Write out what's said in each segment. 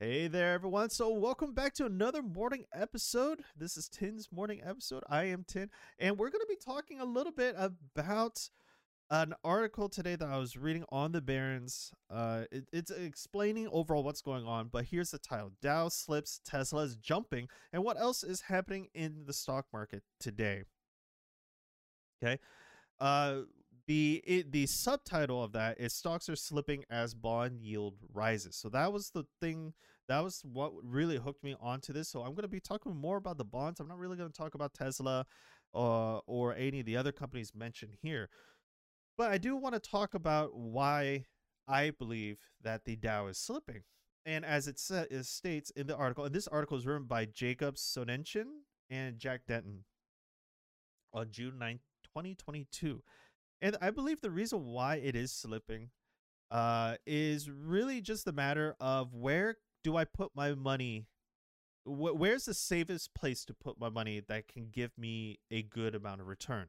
Hey there, everyone. So, welcome back to another morning episode. This is Tin's morning episode. I am Tin, and we're going to be talking a little bit about an article today that I was reading on the Barron's. Uh, it, it's explaining overall what's going on, but here's the title Dow slips, Tesla's jumping, and what else is happening in the stock market today. Okay. Uh, the it, the subtitle of that is stocks are slipping as bond yield rises. So that was the thing that was what really hooked me onto this. So I'm going to be talking more about the bonds. I'm not really going to talk about Tesla uh, or any of the other companies mentioned here. But I do want to talk about why I believe that the Dow is slipping. And as it, sa- it states in the article, and this article is written by Jacob Sonenshine and Jack Denton on June 9th, 2022. And I believe the reason why it is slipping uh, is really just the matter of where do I put my money? Wh- where's the safest place to put my money that can give me a good amount of return?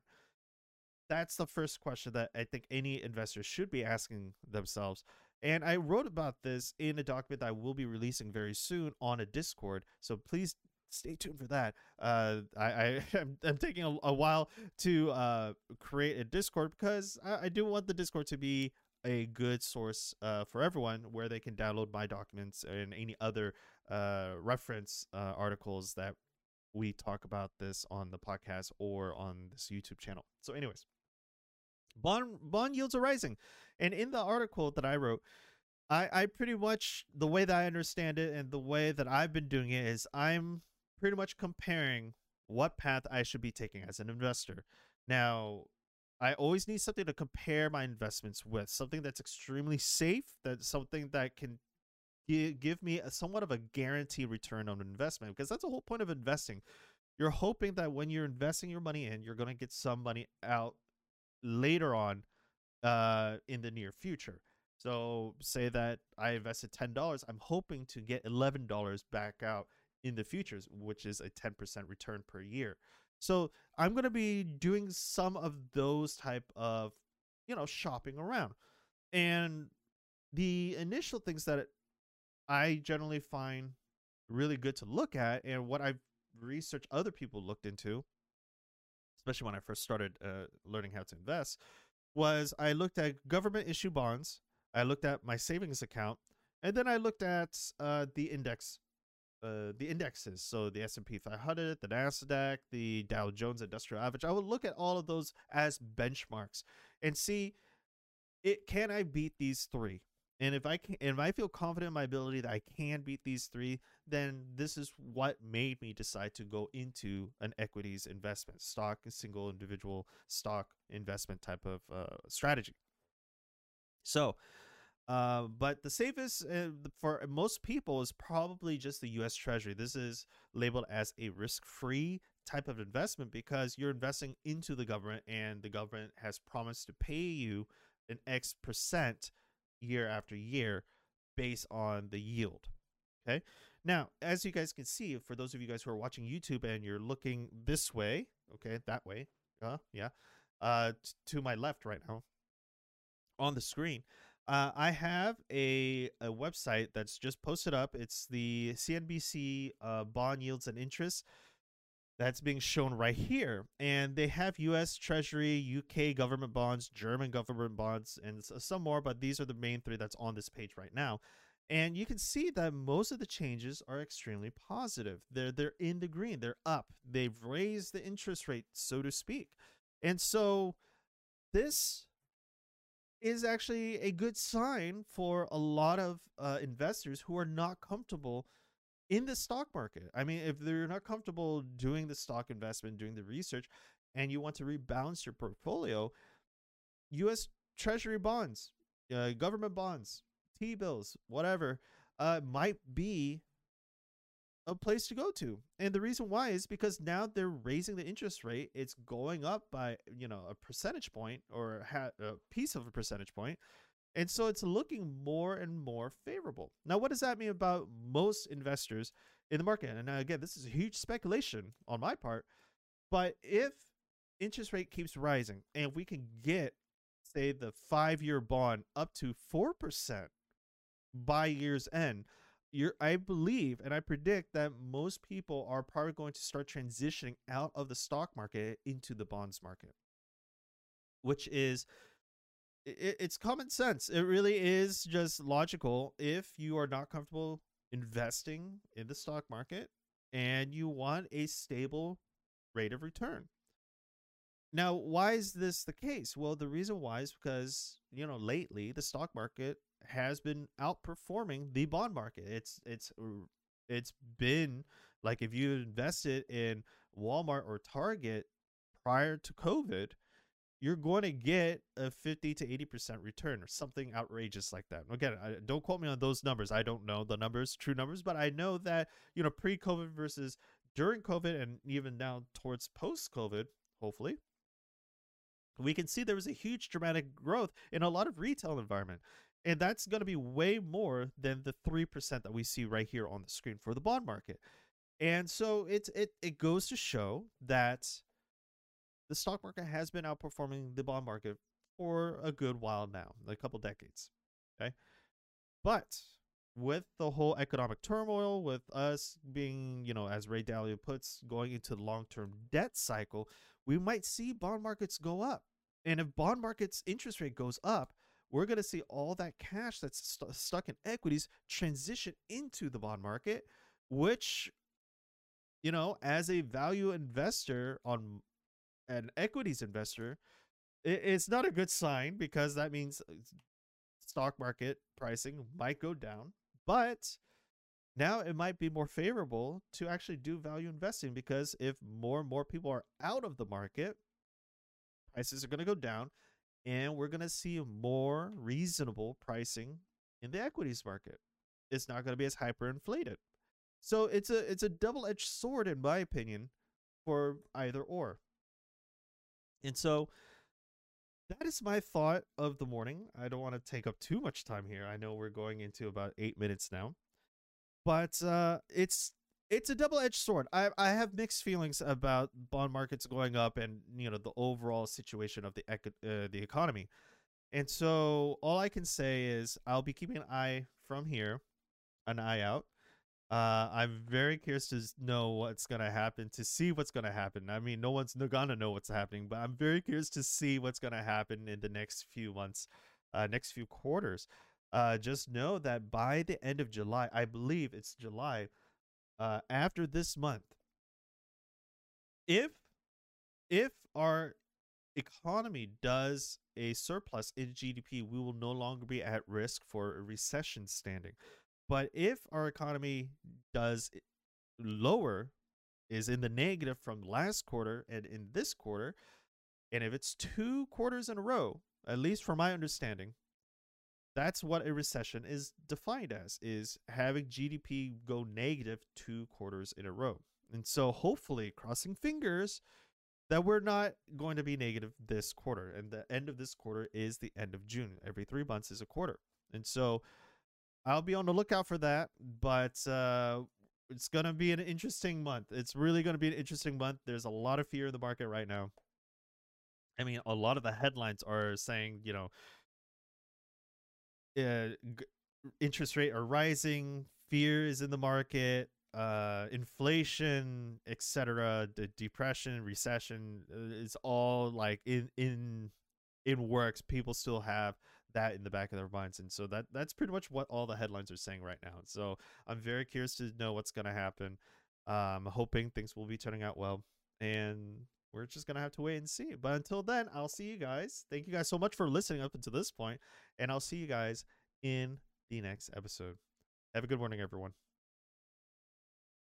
That's the first question that I think any investor should be asking themselves. And I wrote about this in a document that I will be releasing very soon on a Discord. So please stay tuned for that. Uh, I, I am, I'm taking a, a, while to uh, create a Discord because I, I, do want the Discord to be a good source uh, for everyone where they can download my documents and any other uh, reference uh, articles that we talk about this on the podcast or on this YouTube channel. So, anyways, bond bond yields are rising, and in the article that I wrote. I, I pretty much the way that I understand it and the way that I've been doing it is I'm pretty much comparing what path I should be taking as an investor. Now, I always need something to compare my investments with, something that's extremely safe, that's something that can give me a somewhat of a guaranteed return on investment because that's the whole point of investing. You're hoping that when you're investing your money in, you're going to get some money out later on uh, in the near future. So, say that I invested $10, I'm hoping to get $11 back out in the futures, which is a 10% return per year. So I'm going to be doing some of those type of, you know, shopping around. And the initial things that I generally find really good to look at and what I've researched other people looked into, especially when I first started uh, learning how to invest, was I looked at government issue bonds, I looked at my savings account, and then I looked at uh, the index uh, the indexes. So the S&P 500, the Nasdaq, the Dow Jones Industrial Average. I would look at all of those as benchmarks and see it can I beat these three. And if I can, if I feel confident in my ability that I can beat these three, then this is what made me decide to go into an equities investment, stock, a single individual stock investment type of uh, strategy. So, uh, but the safest uh, for most people is probably just the U.S. Treasury. This is labeled as a risk-free type of investment because you're investing into the government, and the government has promised to pay you an X percent year after year based on the yield. Okay. Now, as you guys can see, for those of you guys who are watching YouTube and you're looking this way, okay, that way, uh, yeah, uh, t- to my left right now on the screen, uh, I have a, a website that's just posted up. It's the CNBC uh, bond yields and interest that's being shown right here. And they have US Treasury, UK government bonds, German government bonds, and some more, but these are the main three that's on this page right now. And you can see that most of the changes are extremely positive. They're they're in the green. They're up. They've raised the interest rate, so to speak. And so this is actually a good sign for a lot of uh, investors who are not comfortable in the stock market. I mean, if they're not comfortable doing the stock investment, doing the research, and you want to rebalance your portfolio, U.S. Treasury bonds, uh, government bonds, T bills, whatever, uh, might be a place to go to. And the reason why is because now they're raising the interest rate. It's going up by, you know, a percentage point or a piece of a percentage point. And so it's looking more and more favorable. Now, what does that mean about most investors in the market? And uh, again, this is a huge speculation on my part. But if interest rate keeps rising and we can get, say, the five year bond up to 4% by year's end, you're I believe and I predict that most people are probably going to start transitioning out of the stock market into the bonds market, which is it, it's common sense. It really is just logical. If you are not comfortable investing in the stock market and you want a stable rate of return. Now, why is this the case? Well, the reason why is because, you know, lately the stock market has been outperforming the bond market. It's it's uh, it's been like if you invested in Walmart or Target prior to COVID, you're going to get a 50 to 80% return or something outrageous like that. Again, I, don't quote me on those numbers. I don't know the numbers, true numbers, but I know that, you know, pre-COVID versus during COVID and even now towards post-COVID, hopefully, we can see there was a huge dramatic growth in a lot of retail environment. And that's going to be way more than the 3% that we see right here on the screen for the bond market. And so it's it it goes to show that the stock market has been outperforming the bond market for a good while now, a couple decades. Okay. But with the whole economic turmoil, with us being, you know, as Ray Dalio puts, going into the long term debt cycle, we might see bond markets go up. And if bond markets interest rate goes up, we're going to see all that cash that's st- stuck in equities transition into the bond market, which, you know, as a value investor on an equities investor, it's not a good sign because that means uh, stock market pricing might go down. But now it might be more favorable to actually do value investing because if more and more people are out of the market, prices are going to go down and we're going to see more reasonable pricing in the equities market. It's not going to be as hyperinflated. So it's a it's a double-edged sword in my opinion for either or. And so that is my thought of the morning. I don't want to take up too much time here. I know we're going into about eight minutes now, but uh, it's it's a double-edged sword. I I have mixed feelings about bond markets going up and you know the overall situation of the uh, the economy. And so all I can say is I'll be keeping an eye from here, an eye out uh, I'm very curious to know what's gonna happen, to see what's gonna happen. I mean, no one's gonna know what's happening, but I'm very curious to see what's gonna happen in the next few months, uh, next few quarters. Uh, just know that by the end of July, I believe it's July, uh, after this month, if if our economy does a surplus in GDP, we will no longer be at risk for a recession standing. But if our economy does lower, is in the negative from last quarter and in this quarter, and if it's two quarters in a row, at least from my understanding, that's what a recession is defined as is having GDP go negative two quarters in a row. And so hopefully crossing fingers that we're not going to be negative this quarter and the end of this quarter is the end of June. Every 3 months is a quarter. And so I'll be on the lookout for that. But uh, it's gonna be an interesting month. It's really gonna be an interesting month. There's a lot of fear in the market right now. I mean, a lot of the headlines are saying, you know, uh, interest rate are rising, fear is in the market, uh, inflation, etc. The depression, recession uh, is all like in in in works. People still have that in the back of their minds and so that that's pretty much what all the headlines are saying right now so i'm very curious to know what's going to happen um hoping things will be turning out well and we're just gonna have to wait and see. But until then i'll see you guys. Thank you guys so much for listening up until this point and i'll see you guys in the next episode. Have a good morning everyone